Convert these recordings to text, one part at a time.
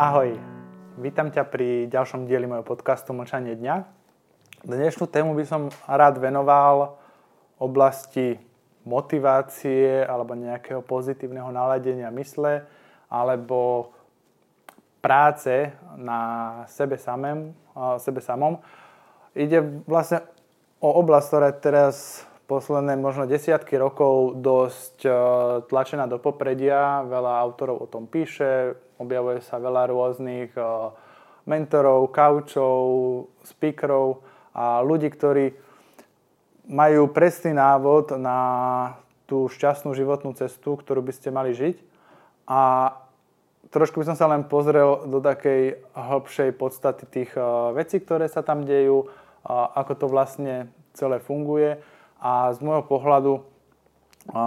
Ahoj, vítam ťa pri ďalšom dieli mojho podcastu Mlčanie dňa. Dnešnú tému by som rád venoval oblasti motivácie alebo nejakého pozitívneho naladenia mysle alebo práce na sebe, samém, sebe samom. Ide vlastne o oblasť, ktorá teraz posledné možno desiatky rokov dosť e, tlačená do popredia. Veľa autorov o tom píše, objavuje sa veľa rôznych e, mentorov, kaučov, speakerov a ľudí, ktorí majú presný návod na tú šťastnú životnú cestu, ktorú by ste mali žiť. A trošku by som sa len pozrel do takej hĺbšej podstaty tých e, vecí, ktoré sa tam dejú, ako to vlastne celé funguje a z môjho pohľadu a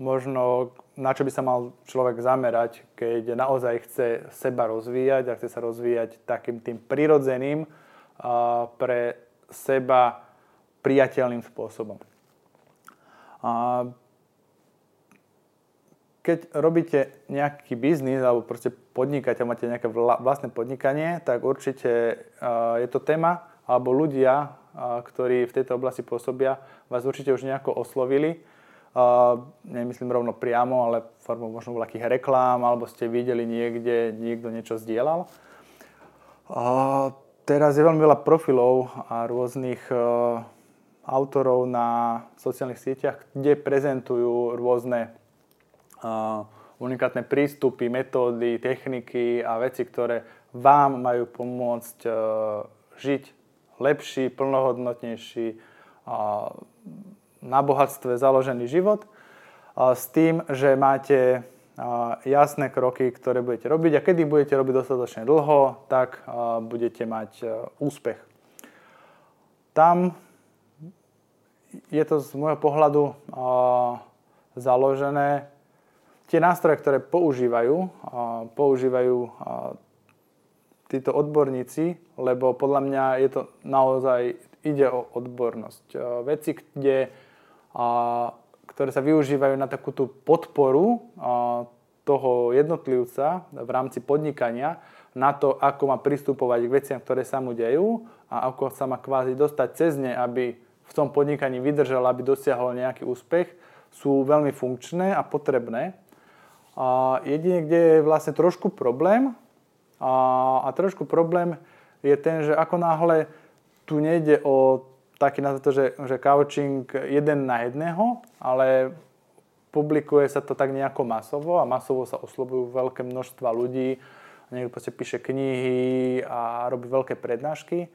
možno na čo by sa mal človek zamerať, keď naozaj chce seba rozvíjať a chce sa rozvíjať takým tým prirodzeným a pre seba priateľným spôsobom. A keď robíte nejaký biznis alebo proste podnikáte, máte nejaké vlastné podnikanie, tak určite je to téma alebo ľudia, ktorí v tejto oblasti pôsobia, vás určite už nejako oslovili. Nemyslím rovno priamo, ale formou možno nejakých reklám, alebo ste videli niekde, niekto niečo zdieľal. Teraz je veľmi veľa profilov a rôznych e, autorov na sociálnych sieťach, kde prezentujú rôzne unikátne prístupy, metódy, techniky a veci, ktoré vám majú pomôcť e, žiť lepší, plnohodnotnejší, na bohatstve založený život s tým, že máte jasné kroky, ktoré budete robiť a kedy budete robiť dostatočne dlho, tak budete mať e, úspech. Tam je to z môjho pohľadu založené. Tie nástroje, ktoré používajú, používajú títo odborníci, lebo podľa mňa je to naozaj, ide o odbornosť. E, veci, kde, ktoré sa využívajú na takú tú podporu toho jednotlivca v rámci podnikania, na to, ako má pristupovať k veciam, ktoré sa mu dejú a ako sa má kvázi dostať cez ne, aby v tom podnikaní vydržal, aby dosiahol nejaký úspech, sú veľmi funkčné a potrebné. A jedine, kde je vlastne trošku problém, a, a trošku problém je ten, že ako náhle tu nejde o taký na to, že, že coaching jeden na jedného, ale publikuje sa to tak nejako masovo a masovo sa oslovujú veľké množstva ľudí, niekto píše knihy a robí veľké prednášky,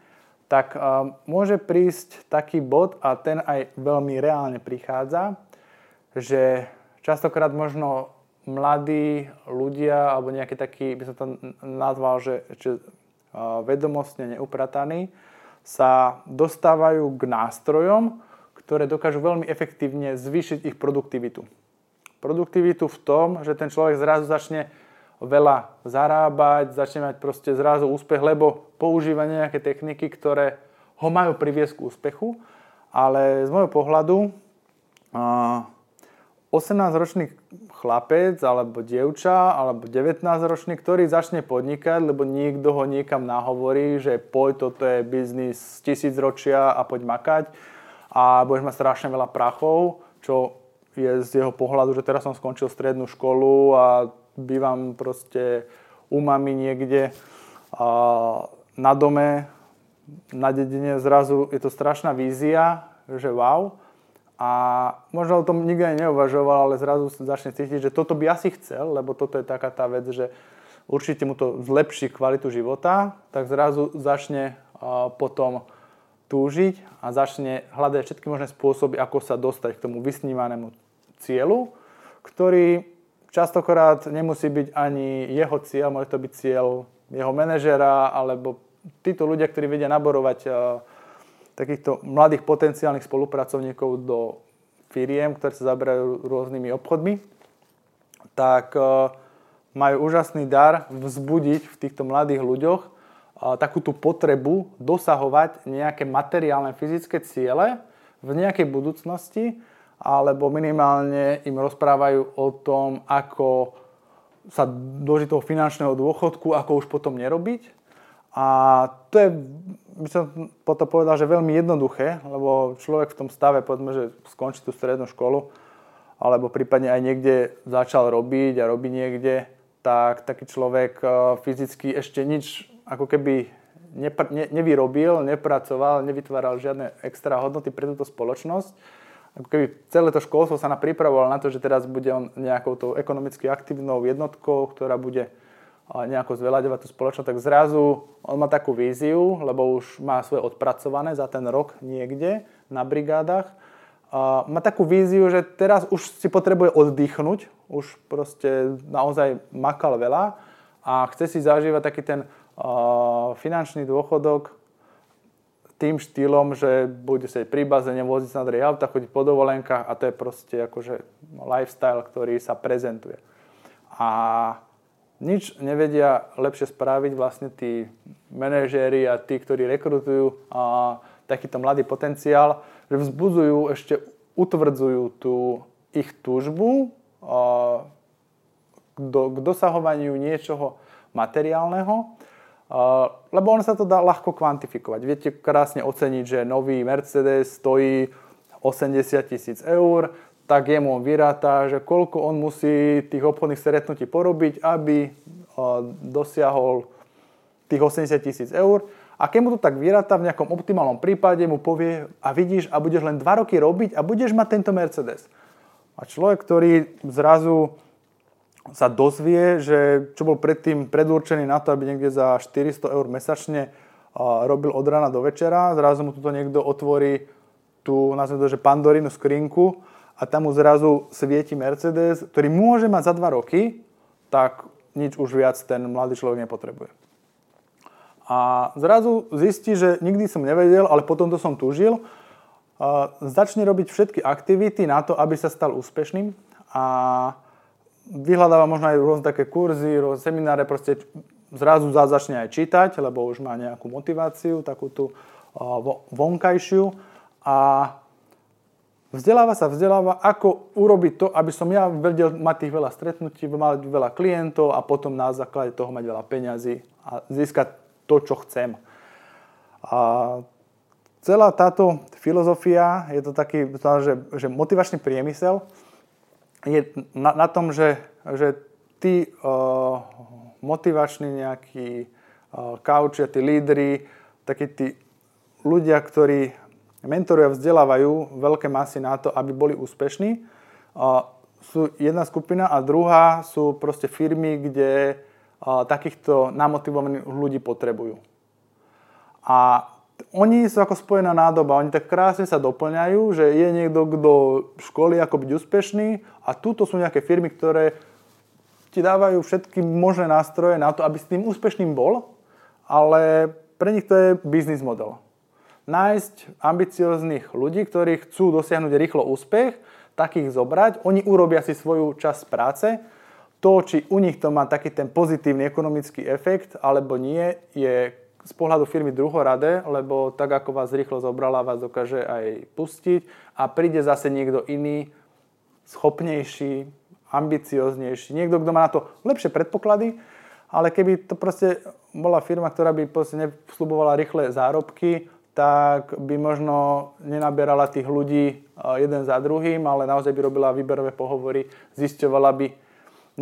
tak uh, môže prísť taký bod a ten aj veľmi reálne prichádza, že častokrát možno mladí ľudia, alebo nejaký taký, by som to nazval, že, že vedomostne neuprataní, sa dostávajú k nástrojom, ktoré dokážu veľmi efektívne zvýšiť ich produktivitu. Produktivitu v tom, že ten človek zrazu začne veľa zarábať, začne mať proste zrazu úspech, lebo používa nejaké techniky, ktoré ho majú priviesť k úspechu, ale z môjho pohľadu 18-ročný chlapec alebo dievča alebo 19-ročný, ktorý začne podnikať, lebo niekto ho niekam nahovorí, že poď, toto je biznis tisíc ročia a poď makať. A budeš mať strašne veľa prachov, čo je z jeho pohľadu, že teraz som skončil strednú školu a bývam proste u mami niekde a na dome, na dedine. Zrazu je to strašná vízia, že wow, a možno o tom nikdy aj neuvažoval, ale zrazu začne cítiť, že toto by asi chcel, lebo toto je taká tá vec, že určite mu to zlepší kvalitu života, tak zrazu začne potom túžiť a začne hľadať všetky možné spôsoby, ako sa dostať k tomu vysnívanému cieľu, ktorý častokrát nemusí byť ani jeho cieľ, môže to byť cieľ jeho manažera alebo títo ľudia, ktorí vedia naborovať takýchto mladých potenciálnych spolupracovníkov do firiem, ktoré sa zaberajú rôznymi obchodmi, tak e, majú úžasný dar vzbudiť v týchto mladých ľuďoch e, takú tú potrebu dosahovať nejaké materiálne fyzické ciele v nejakej budúcnosti, alebo minimálne im rozprávajú o tom, ako sa dožiť toho finančného dôchodku, ako už potom nerobiť. A to je, by som potom povedal, že veľmi jednoduché, lebo človek v tom stave, povedzme, že skončí tú strednú školu, alebo prípadne aj niekde začal robiť a robí niekde, tak taký človek e, fyzicky ešte nič ako keby nepr- ne, nevyrobil, nepracoval, nevytváral žiadne extra hodnoty pre túto spoločnosť. Ako keby celé to školstvo sa na pripravoval na to, že teraz bude on nejakou tou ekonomicky aktívnou jednotkou, ktorá bude nejako zveľaďovať tú spoločnosť, tak zrazu on má takú víziu, lebo už má svoje odpracované za ten rok niekde na brigádach. Má takú víziu, že teraz už si potrebuje oddychnúť, už proste naozaj makal veľa a chce si zažívať taký ten finančný dôchodok tým štýlom, že bude sedieť pri bazéne, voziť na druhý auta, chodiť po dovolenkách a to je proste akože lifestyle, ktorý sa prezentuje. A nič nevedia lepšie spraviť vlastne tí manažéri a tí, ktorí rekrutujú a, takýto mladý potenciál, že vzbudzujú, ešte utvrdzujú tú ich túžbu a, do, k dosahovaniu niečoho materiálneho, a, lebo ono sa to dá ľahko kvantifikovať. Viete krásne oceniť, že nový Mercedes stojí 80 tisíc eur, tak jemu on vyráta, že koľko on musí tých obchodných stretnutí porobiť, aby dosiahol tých 80 tisíc eur. A keď mu to tak vyráta v nejakom optimálnom prípade, mu povie a vidíš a budeš len 2 roky robiť a budeš mať tento Mercedes. A človek, ktorý zrazu sa dozvie, že čo bol predtým predurčený na to, aby niekde za 400 eur mesačne robil od rána do večera, zrazu mu tuto niekto otvorí tú, nazvime to, že Pandorinu skrinku a tam mu zrazu svieti Mercedes, ktorý môže mať za dva roky, tak nič už viac ten mladý človek nepotrebuje. A zrazu zistí, že nikdy som nevedel, ale potom to som tužil. A začne robiť všetky aktivity na to, aby sa stal úspešným a vyhľadáva možno aj rôzne také kurzy, rôzne semináre, proste zrazu začne aj čítať, lebo už má nejakú motiváciu, takú tú vonkajšiu a Vzdeláva sa, vzdeláva, ako urobiť to, aby som ja vedel mať tých veľa stretnutí, mať veľa klientov a potom na základe toho mať veľa peňazí a získať to, čo chcem. A celá táto filozofia, je to taký, že, že motivačný priemysel, je na, na tom, že, že tí uh, motivační nejakí uh, kauči, tí lídry, takí tí ľudia, ktorí mentorujú vzdelávajú veľké masy na to, aby boli úspešní. Sú jedna skupina a druhá sú proste firmy, kde takýchto namotivovaných ľudí potrebujú. A oni sú ako spojená nádoba, oni tak krásne sa doplňajú, že je niekto, kto školí ako byť úspešný a túto sú nejaké firmy, ktoré ti dávajú všetky možné nástroje na to, aby s tým úspešným bol, ale pre nich to je biznis model nájsť ambicióznych ľudí, ktorí chcú dosiahnuť rýchlo úspech, takých zobrať, oni urobia si svoju časť práce, to, či u nich to má taký ten pozitívny ekonomický efekt, alebo nie, je z pohľadu firmy druhoradé, lebo tak ako vás rýchlo zobrala, vás dokáže aj pustiť a príde zase niekto iný, schopnejší, ambicioznejší, niekto, kto má na to lepšie predpoklady, ale keby to proste bola firma, ktorá by proste nesľubovala rýchle zárobky, tak by možno nenaberala tých ľudí e, jeden za druhým, ale naozaj by robila výberové pohovory, zisťovala by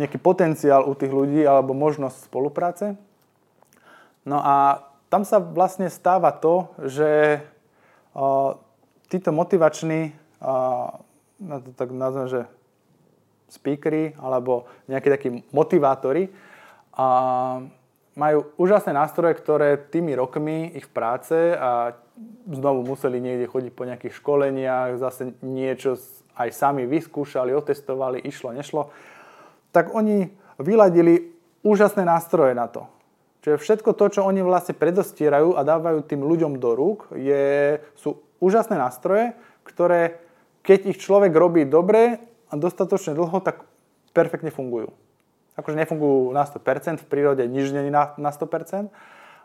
nejaký potenciál u tých ľudí alebo možnosť spolupráce. No a tam sa vlastne stáva to, že e, títo motivační, na to tak nazvem, že speakery alebo nejakí takí motivátori, majú úžasné nástroje, ktoré tými rokmi ich práce a znovu museli niekde chodiť po nejakých školeniach, zase niečo aj sami vyskúšali, otestovali, išlo, nešlo, tak oni vyladili úžasné nástroje na to. Čiže všetko to, čo oni vlastne predostierajú a dávajú tým ľuďom do rúk, je, sú úžasné nástroje, ktoré keď ich človek robí dobre a dostatočne dlho, tak perfektne fungujú akože nefungujú na 100%, v prírode nič je na, na 100%,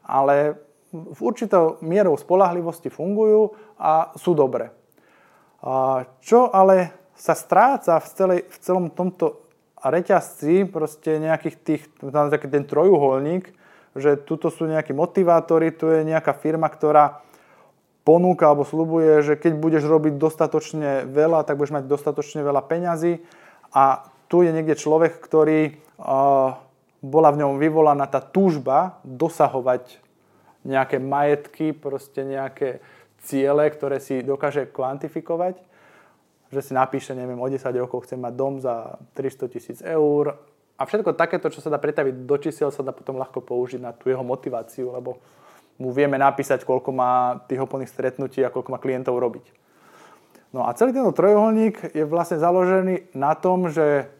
ale v určitou mierou spolahlivosti fungujú a sú dobré. Čo ale sa stráca v, celej, v celom tomto reťazci, proste nejakých tých, taký ten trojuholník, že tuto sú nejakí motivátori, tu je nejaká firma, ktorá ponúka alebo slubuje, že keď budeš robiť dostatočne veľa, tak budeš mať dostatočne veľa peňazí a tu je niekde človek, ktorý uh, bola v ňom vyvolaná tá túžba dosahovať nejaké majetky, proste nejaké ciele, ktoré si dokáže kvantifikovať, že si napíše, neviem, o 10 rokov chcem mať dom za 300 tisíc eur. A všetko takéto, čo sa dá pretaviť do čísiel, sa dá potom ľahko použiť na tú jeho motiváciu, lebo mu vieme napísať, koľko má tých úplných stretnutí a koľko má klientov robiť. No a celý tento trojuholník je vlastne založený na tom, že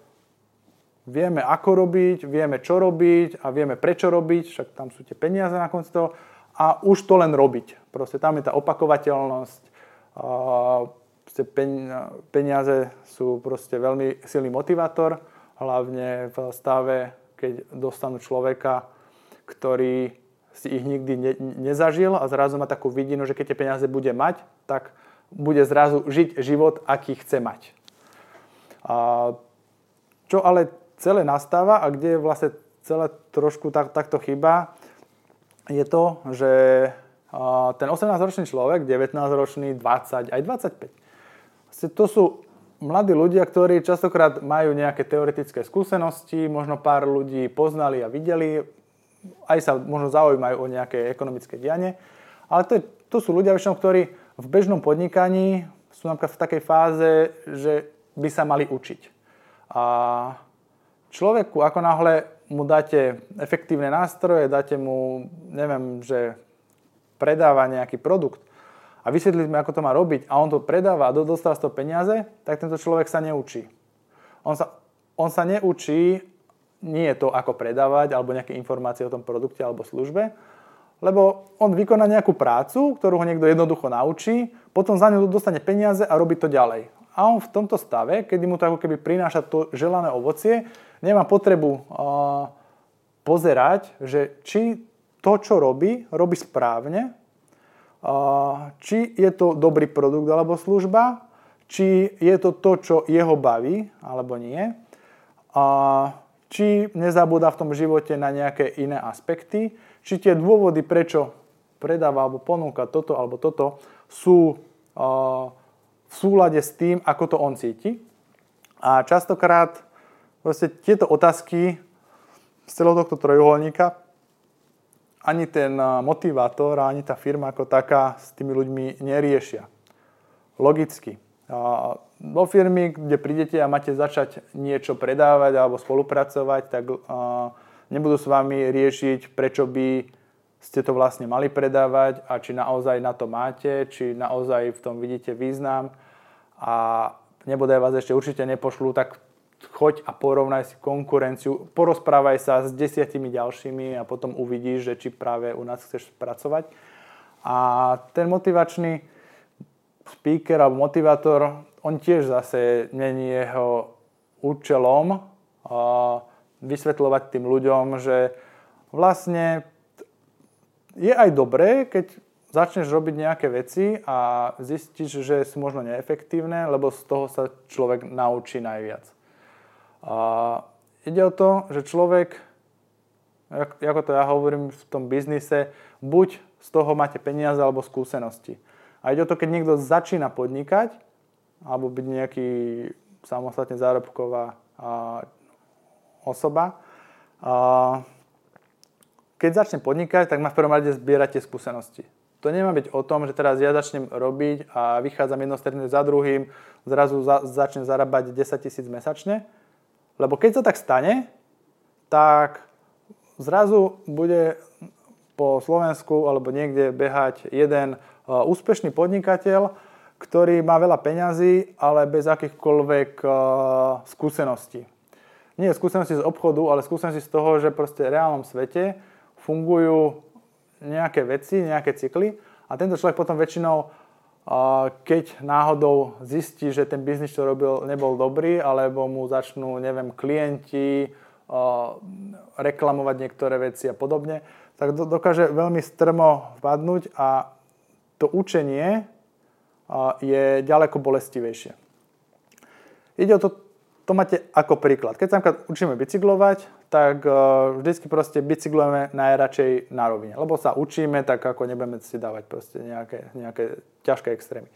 vieme ako robiť, vieme čo robiť a vieme prečo robiť, však tam sú tie peniaze na konci toho a už to len robiť. Proste tam je tá opakovateľnosť, peniaze sú proste veľmi silný motivátor, hlavne v stave, keď dostanú človeka, ktorý si ich nikdy ne, nezažil a zrazu má takú vidinu, že keď tie peniaze bude mať, tak bude zrazu žiť život, aký chce mať. A čo ale celé nastáva a kde je vlastne celé trošku tak, takto chyba, je to, že ten 18-ročný človek, 19-ročný, 20, aj 25, to sú mladí ľudia, ktorí častokrát majú nejaké teoretické skúsenosti, možno pár ľudí poznali a videli, aj sa možno zaujímajú o nejaké ekonomické dianie, ale to, je, to sú ľudia väčšinou, ktorí v bežnom podnikaní sú napríklad v takej fáze, že by sa mali učiť. A človeku, ako náhle mu dáte efektívne nástroje, dáte mu, neviem, že predáva nejaký produkt a vysvetlíte ako to má robiť a on to predáva a dostáva z toho peniaze, tak tento človek sa neučí. On sa, on sa neučí nie je to, ako predávať alebo nejaké informácie o tom produkte alebo službe, lebo on vykoná nejakú prácu, ktorú ho niekto jednoducho naučí, potom za ňu dostane peniaze a robí to ďalej. A on v tomto stave, kedy mu to ako keby prináša to želané ovocie, nemá potrebu pozerať, že či to, čo robí, robí správne, či je to dobrý produkt alebo služba, či je to to, čo jeho baví, alebo nie. Či nezabúda v tom živote na nejaké iné aspekty, či tie dôvody, prečo predáva alebo ponúka toto alebo toto, sú v súlade s tým, ako to on cíti. A častokrát vlastne tieto otázky z celého tohto trojuholníka ani ten motivátor, ani tá firma ako taká s tými ľuďmi neriešia. Logicky do firmy, kde prídete a máte začať niečo predávať alebo spolupracovať, tak nebudú s vami riešiť, prečo by ste to vlastne mali predávať a či naozaj na to máte, či naozaj v tom vidíte význam a nebude vás ešte určite nepošlú, tak choď a porovnaj si konkurenciu, porozprávaj sa s desiatimi ďalšími a potom uvidíš, že či práve u nás chceš pracovať. A ten motivačný speaker alebo motivátor, on tiež zase není jeho účelom vysvetľovať tým ľuďom, že vlastne je aj dobré, keď začneš robiť nejaké veci a zistíš, že sú možno neefektívne, lebo z toho sa človek naučí najviac. A ide o to, že človek, ako to ja hovorím v tom biznise, buď z toho máte peniaze alebo skúsenosti. A ide o to, keď niekto začína podnikať, alebo byť nejaký samostatne zárobková osoba, a, keď začne podnikať, tak má v prvom rade zbierať tie skúsenosti. To nemá byť o tom, že teraz ja začnem robiť a vychádzam jedno stretnutie za druhým, zrazu za, začnem zarábať 10 tisíc mesačne. Lebo keď sa tak stane, tak zrazu bude po Slovensku alebo niekde behať jeden úspešný podnikateľ, ktorý má veľa peňazí, ale bez akýchkoľvek skúseností. Nie skúsenosti z obchodu, ale skúsenosti z toho, že proste v reálnom svete fungujú nejaké veci, nejaké cykly a tento človek potom väčšinou, keď náhodou zistí, že ten biznis, čo robil, nebol dobrý, alebo mu začnú, neviem, klienti reklamovať niektoré veci a podobne, tak dokáže veľmi strmo vpadnúť a to učenie je ďaleko bolestivejšie. Ide o to, to máte ako príklad. Keď sa učíme bicyklovať, tak uh, vždycky proste bicyklujeme najradšej na rovine. Lebo sa učíme, tak ako nebudeme si dávať proste nejaké, nejaké ťažké extrémy.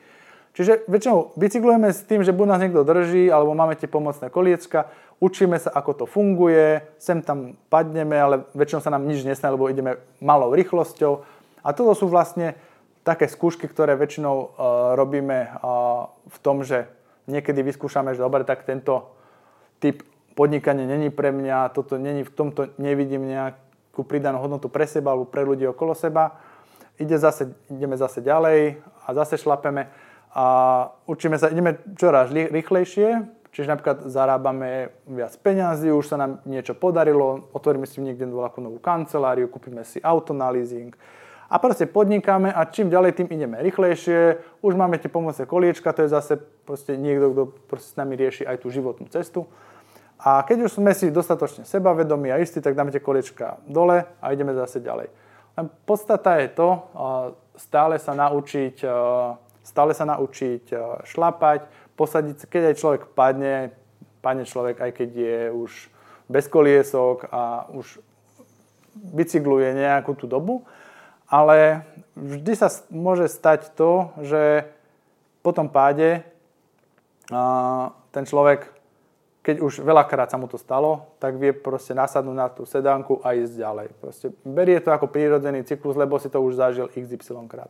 Čiže väčšinou bicyklujeme s tým, že buď nás niekto drží, alebo máme tie pomocné koliecka, učíme sa, ako to funguje, sem tam padneme, ale väčšinou sa nám nič nestane, lebo ideme malou rýchlosťou. A toto sú vlastne také skúšky, ktoré väčšinou uh, robíme uh, v tom, že niekedy vyskúšame, že dobre, tak tento typ podnikania není pre mňa, toto není, v tomto nevidím nejakú pridanú hodnotu pre seba alebo pre ľudí okolo seba. Ide zase, ideme zase ďalej a zase šlapeme a učíme sa, ideme čoraz rýchlejšie, čiže napríklad zarábame viac peňazí, už sa nám niečo podarilo, otvoríme si niekde nejakú novú kanceláriu, kúpime si auto na leasing a proste podnikáme a čím ďalej, tým ideme rýchlejšie, už máme tie pomocné koliečka, to je zase proste niekto, kto proste s nami rieši aj tú životnú cestu. A keď už sme si dostatočne sebavedomí a istí, tak dáme tie koliečka dole a ideme zase ďalej. Len podstata je to, stále sa naučiť stále sa naučiť šlapať, posadiť sa, keď aj človek padne, padne človek, aj keď je už bez koliesok a už bicykluje nejakú tú dobu, ale vždy sa môže stať to, že po tom páde ten človek, keď už veľakrát sa mu to stalo, tak vie proste nasadnúť na tú sedánku a ísť ďalej. Proste berie to ako prírodzený cyklus, lebo si to už zažil XY krát.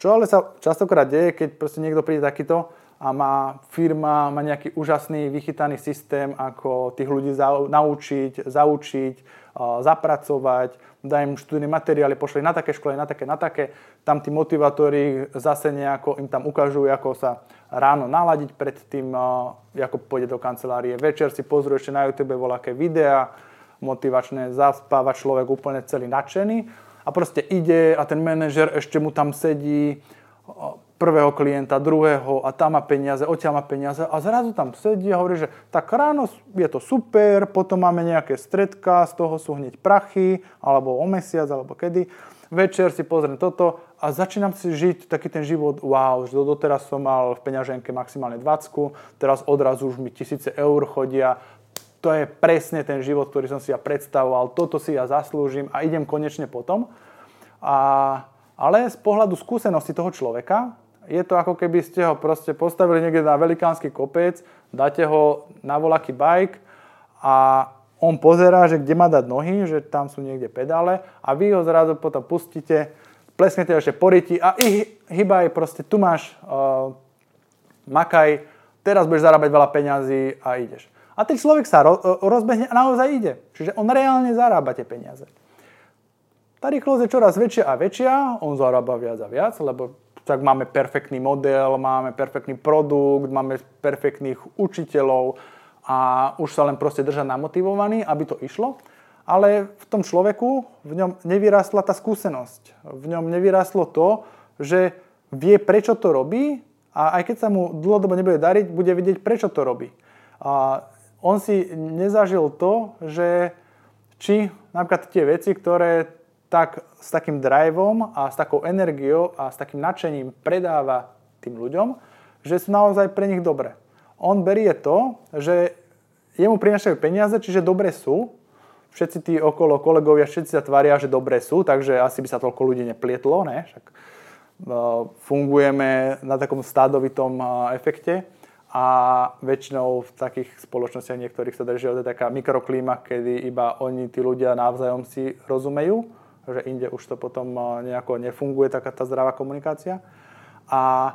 Čo ale sa častokrát deje, keď proste niekto príde takýto a má firma, má nejaký úžasný, vychytaný systém, ako tých ľudí za, naučiť, zaučiť, zapracovať, dá im študijné materiály, pošli na také škole, na také, na také. Tam tí motivátori zase nejako im tam ukážu, ako sa ráno naladiť pred tým, uh, ako pôjde do kancelárie. Večer si pozrú ešte na YouTube voľaké videá, motivačné, zaspáva človek úplne celý nadšený a proste ide a ten manažer ešte mu tam sedí prvého klienta, druhého a tam má peniaze, odtiaľ má peniaze a zrazu tam sedí a hovorí, že tak ráno je to super, potom máme nejaké stredka, z toho sú hneď prachy, alebo o mesiac, alebo kedy. Večer si pozriem toto a začínam si žiť taký ten život, wow, že doteraz som mal v peňaženke maximálne 20, teraz odrazu už mi tisíce eur chodia, to je presne ten život, ktorý som si ja predstavoval, toto si ja zaslúžim a idem konečne potom. A, ale z pohľadu skúsenosti toho človeka je to ako keby ste ho proste postavili niekde na velikánsky kopec, dáte ho na volaký bike a on pozerá, že kde má dať nohy, že tam sú niekde pedále a vy ho zrazu potom pustíte, plesknete ešte poriti a ich hýbaj, proste tu máš, uh, makaj, teraz budeš zarábať veľa peňazí a ideš. A ten človek sa ro- rozbehne a naozaj ide. Čiže on reálne zarába tie peniaze. Tá rýchlosť je čoraz väčšia a väčšia, on zarába viac a viac, lebo tak máme perfektný model, máme perfektný produkt, máme perfektných učiteľov a už sa len proste držať namotivovaný, aby to išlo. Ale v tom človeku, v ňom nevyrastla tá skúsenosť. V ňom nevyrastlo to, že vie, prečo to robí a aj keď sa mu dlhodobo nebude dariť, bude vidieť, prečo to robí. A on si nezažil to, že či napríklad tie veci, ktoré tak s takým driveom a s takou energiou a s takým nadšením predáva tým ľuďom, že sú naozaj pre nich dobré. On berie to, že jemu prinašajú peniaze, čiže dobre sú. Všetci tí okolo kolegovia, všetci sa tvária, že dobre sú, takže asi by sa toľko ľudí neplietlo, ne? Však uh, fungujeme na takom stádovitom uh, efekte a väčšinou v takých spoločnostiach niektorých sa držia, to taká mikroklíma, kedy iba oni, tí ľudia navzájom si rozumejú, že inde už to potom nejako nefunguje, taká tá zdravá komunikácia. A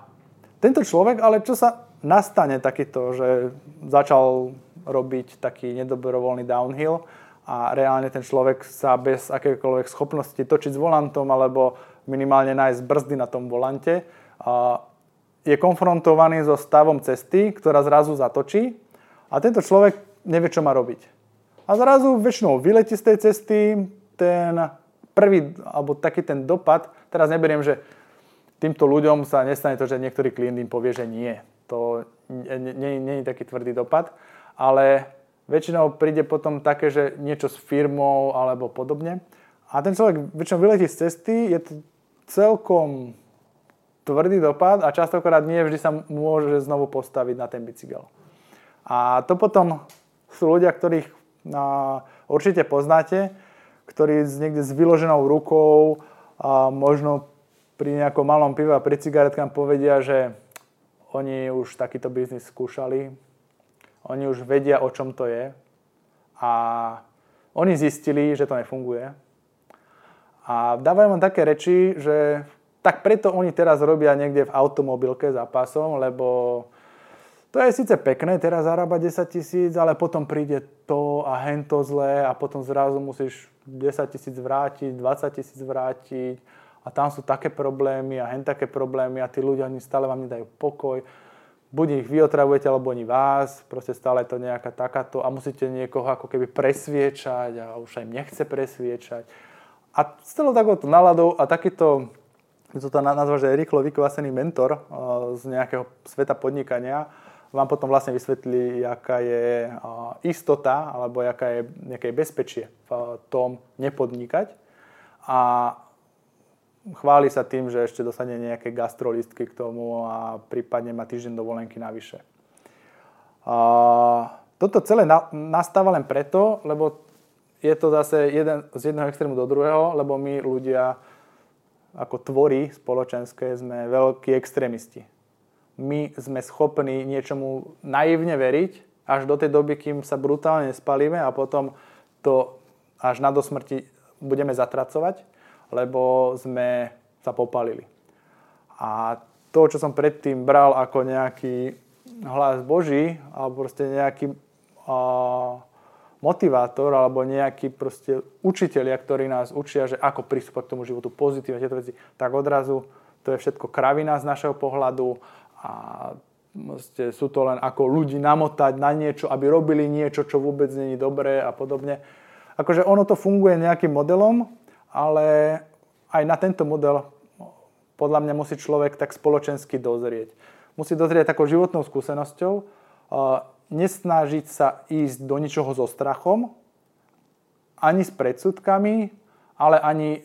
tento človek, ale čo sa nastane takýto, že začal robiť taký nedobrovoľný downhill a reálne ten človek sa bez akékoľvek schopnosti točiť s volantom alebo minimálne nájsť brzdy na tom volante, je konfrontovaný so stavom cesty, ktorá zrazu zatočí a tento človek nevie, čo má robiť. A zrazu väčšinou vyletí z tej cesty, ten prvý, alebo taký ten dopad, teraz neberiem, že týmto ľuďom sa nestane to, že niektorý klient im povie, že nie. To nie, nie je taký tvrdý dopad, ale väčšinou príde potom také, že niečo s firmou alebo podobne. A ten človek väčšinou vyletí z cesty, je to celkom tvrdý dopad a častokrát nie vždy sa môže znovu postaviť na ten bicykel. A to potom sú ľudia, ktorých a, určite poznáte, ktorí niekde s vyloženou rukou a možno pri nejakom malom pive a pri cigaretkám povedia, že oni už takýto biznis skúšali, oni už vedia, o čom to je a oni zistili, že to nefunguje. A dávajú vám také reči, že tak preto oni teraz robia niekde v automobilke za pasom, lebo to je síce pekné teraz zarábať 10 tisíc, ale potom príde to a hento zlé a potom zrazu musíš 10 tisíc vrátiť, 20 tisíc vrátiť a tam sú také problémy a hen také problémy a tí ľudia stále vám nedajú pokoj. Buď ich vy otravujete, alebo oni vás, proste stále je to nejaká takáto a musíte niekoho ako keby presviečať a už sa im nechce presviečať. A s celou takouto naladou a takýto, to to nazva, že rýchlo vykvasený mentor z nejakého sveta podnikania, vám potom vlastne vysvetlí, aká je istota alebo aká je, nejaké bezpečie v tom nepodnikať. A chváli sa tým, že ešte dostane nejaké gastrolistky k tomu a prípadne má týždeň dovolenky navyše. A toto celé na, nastáva len preto, lebo je to zase jeden, z jedného extrému do druhého, lebo my ľudia ako tvorí spoločenské sme veľkí extrémisti my sme schopní niečomu naivne veriť až do tej doby, kým sa brutálne spalíme a potom to až na dosmrti budeme zatracovať, lebo sme sa popalili. A to, čo som predtým bral ako nejaký hlas Boží, alebo proste nejaký uh, motivátor, alebo nejaký proste učiteľia, ktorí nás učia, že ako pristúpať k tomu životu pozitívne, tieto veci, tak odrazu to je všetko kravina z našeho pohľadu a vlastne sú to len ako ľudí namotať na niečo, aby robili niečo, čo vôbec není dobré a podobne. Akože ono to funguje nejakým modelom, ale aj na tento model podľa mňa musí človek tak spoločensky dozrieť. Musí dozrieť takou životnou skúsenosťou, nesnažiť sa ísť do ničoho so strachom, ani s predsudkami, ale ani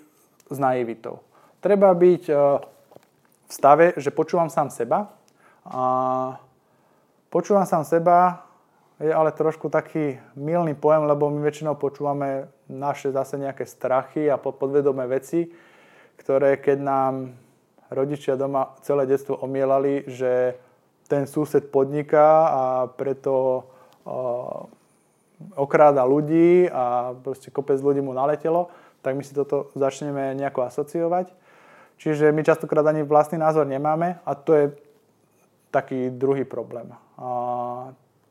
s naivitou. Treba byť v stave, že počúvam sám seba, a počúvam sám seba, je ale trošku taký milný pojem, lebo my väčšinou počúvame naše zase nejaké strachy a podvedomé veci, ktoré keď nám rodičia doma celé detstvo omielali, že ten sused podniká a preto uh, okráda ľudí a proste kopec ľudí mu naletelo, tak my si toto začneme nejako asociovať. Čiže my častokrát ani vlastný názor nemáme a to je taký druhý problém. A,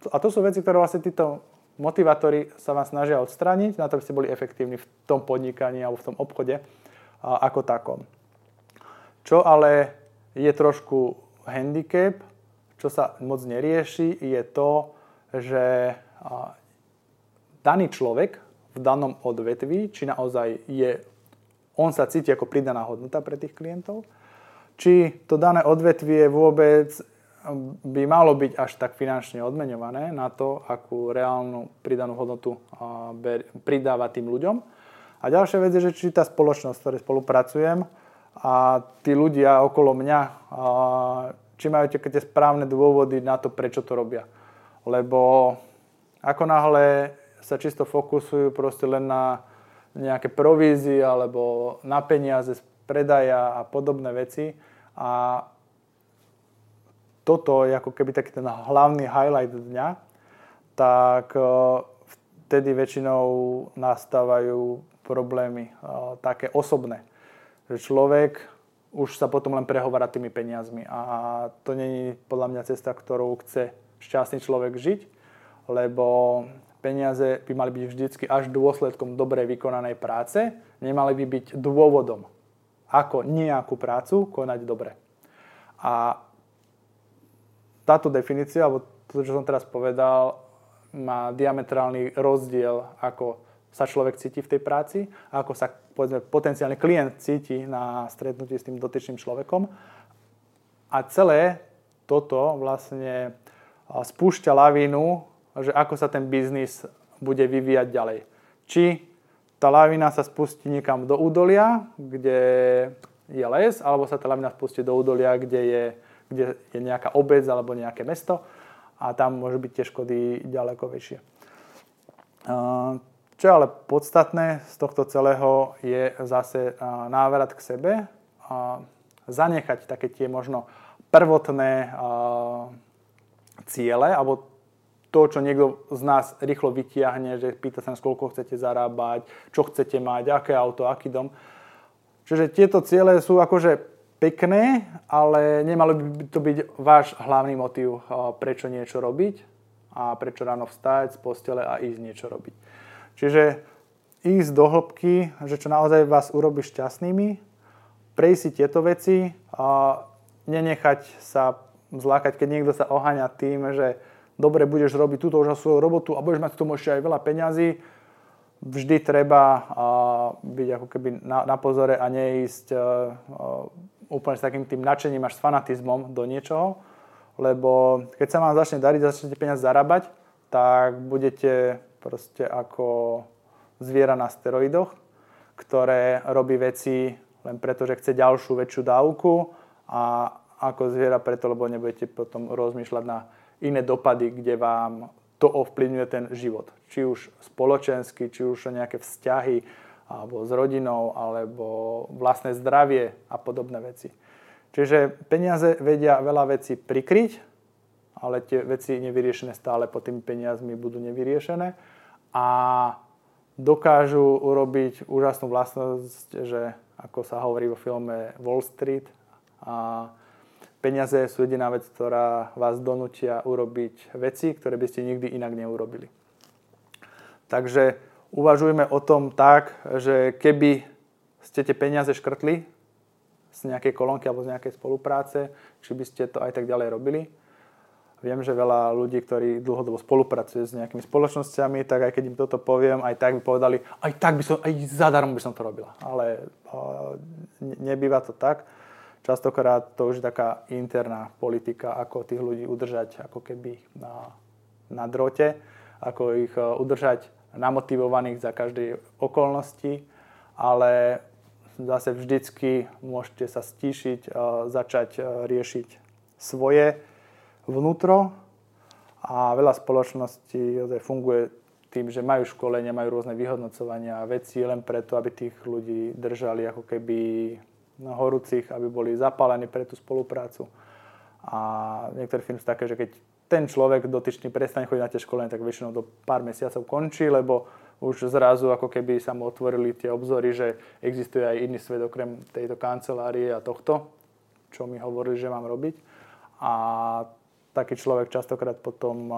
a to sú veci, ktoré vlastne títo motivátori sa vám snažia odstrániť, na to, aby ste boli efektívni v tom podnikaní alebo v tom obchode ako takom. Čo ale je trošku handicap, čo sa moc nerieši, je to, že daný človek v danom odvetví, či naozaj je, on sa cíti ako pridaná hodnota pre tých klientov, či to dané odvetvie vôbec by malo byť až tak finančne odmeňované na to, akú reálnu pridanú hodnotu pridáva tým ľuďom. A ďalšia vec je, že či tá spoločnosť, v ktorej spolupracujem a tí ľudia okolo mňa, či majú tie správne dôvody na to, prečo to robia. Lebo ako náhle sa čisto fokusujú proste len na nejaké provízie alebo na peniaze z predaja a podobné veci a toto je ako keby taký ten hlavný highlight dňa, tak e, vtedy väčšinou nastávajú problémy e, také osobné. Že človek už sa potom len prehovára tými peniazmi a to není podľa mňa cesta, ktorou chce šťastný človek žiť, lebo peniaze by mali byť vždycky až dôsledkom dobre vykonanej práce, nemali by byť dôvodom, ako nejakú prácu konať dobre. A táto definícia, alebo to, čo som teraz povedal, má diametrálny rozdiel, ako sa človek cíti v tej práci ako sa povedzme, potenciálny klient cíti na stretnutí s tým dotyčným človekom. A celé toto vlastne spúšťa lavínu, že ako sa ten biznis bude vyvíjať ďalej. Či tá lavína sa spustí niekam do údolia, kde je les, alebo sa tá lavína spustí do údolia, kde je kde je nejaká obec alebo nejaké mesto a tam môžu byť tie škody ďaleko väčšie. Čo je ale podstatné z tohto celého je zase návrat k sebe, zanechať také tie možno prvotné ciele, alebo to, čo niekto z nás rýchlo vytiahne, že pýta sa koľko chcete zarábať, čo chcete mať, aké auto, aký dom. Čiže tieto ciele sú akože pekné, ale nemalo by to byť váš hlavný motiv, prečo niečo robiť a prečo ráno vstať z postele a ísť niečo robiť. Čiže ísť do hĺbky, že čo naozaj vás urobí šťastnými, prejsť si tieto veci a nenechať sa zlákať, keď niekto sa oháňa tým, že dobre budeš robiť túto už svoju robotu a budeš mať k tomu ešte aj veľa peňazí, vždy treba byť ako keby na, na pozore a neísť úplne s takým tým nadšením až s fanatizmom do niečoho, lebo keď sa vám začne dariť, začnete peniaze zarábať, tak budete proste ako zviera na steroidoch, ktoré robí veci len preto, že chce ďalšiu väčšiu dávku a ako zviera preto, lebo nebudete potom rozmýšľať na iné dopady, kde vám to ovplyvňuje ten život. Či už spoločensky, či už nejaké vzťahy, alebo s rodinou, alebo vlastné zdravie a podobné veci. Čiže peniaze vedia veľa vecí prikryť, ale tie veci nevyriešené stále pod tými peniazmi budú nevyriešené a dokážu urobiť úžasnú vlastnosť, že ako sa hovorí vo filme Wall Street, a Peniaze sú jediná vec, ktorá vás donútia urobiť veci, ktoré by ste nikdy inak neurobili. Takže uvažujme o tom tak, že keby ste tie peniaze škrtli z nejakej kolónky alebo z nejakej spolupráce, či by ste to aj tak ďalej robili. Viem, že veľa ľudí, ktorí dlhodobo spolupracujú s nejakými spoločnosťami, tak aj keď im toto poviem, aj tak by povedali, aj tak by som, aj zadarmo by som to robila. Ale uh, nebýva to tak častokrát to už je taká interná politika, ako tých ľudí udržať ako keby na, na drote, ako ich udržať namotivovaných za každej okolnosti, ale zase vždycky môžete sa stíšiť, e, začať e, riešiť svoje vnútro a veľa spoločností funguje tým, že majú školenia, majú rôzne vyhodnocovania a veci len preto, aby tých ľudí držali ako keby horúcich, aby boli zapálení pre tú spoluprácu. A niektoré firmy sú také, že keď ten človek dotyčný prestane chodiť na tie školenia, tak väčšinou do pár mesiacov končí, lebo už zrazu ako keby sa mu otvorili tie obzory, že existuje aj iný svet okrem tejto kancelárie a tohto, čo mi hovorili, že mám robiť. A taký človek častokrát potom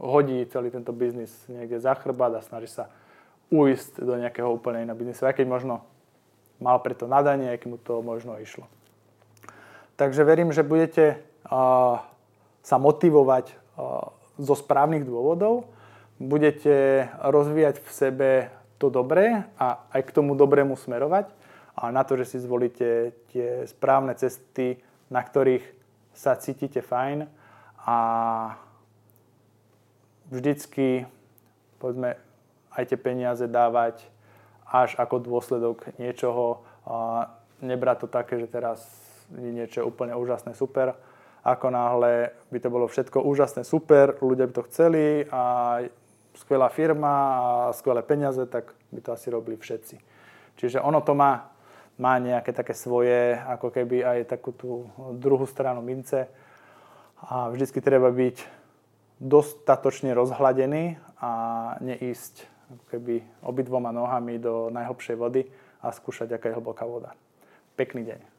hodí celý tento biznis niekde za chrbát a snaží sa uísť do nejakého úplne iného biznisu, aj keď možno mal preto nadanie, ak mu to možno išlo. Takže verím, že budete uh, sa motivovať uh, zo správnych dôvodov, budete rozvíjať v sebe to dobré a aj k tomu dobrému smerovať a na to, že si zvolíte tie správne cesty, na ktorých sa cítite fajn a vždycky povedzme aj tie peniaze dávať až ako dôsledok nebrať to také, že teraz je niečo úplne úžasné, super. Ako náhle by to bolo všetko úžasné, super, ľudia by to chceli a skvelá firma a skvelé peniaze, tak by to asi robili všetci. Čiže ono to má, má nejaké také svoje, ako keby aj takú tú druhú stranu mince. A vždycky treba byť dostatočne rozhladený a neísť ako keby obidvoma nohami do najhlbšej vody a skúšať, aká je hlboká voda. Pekný deň.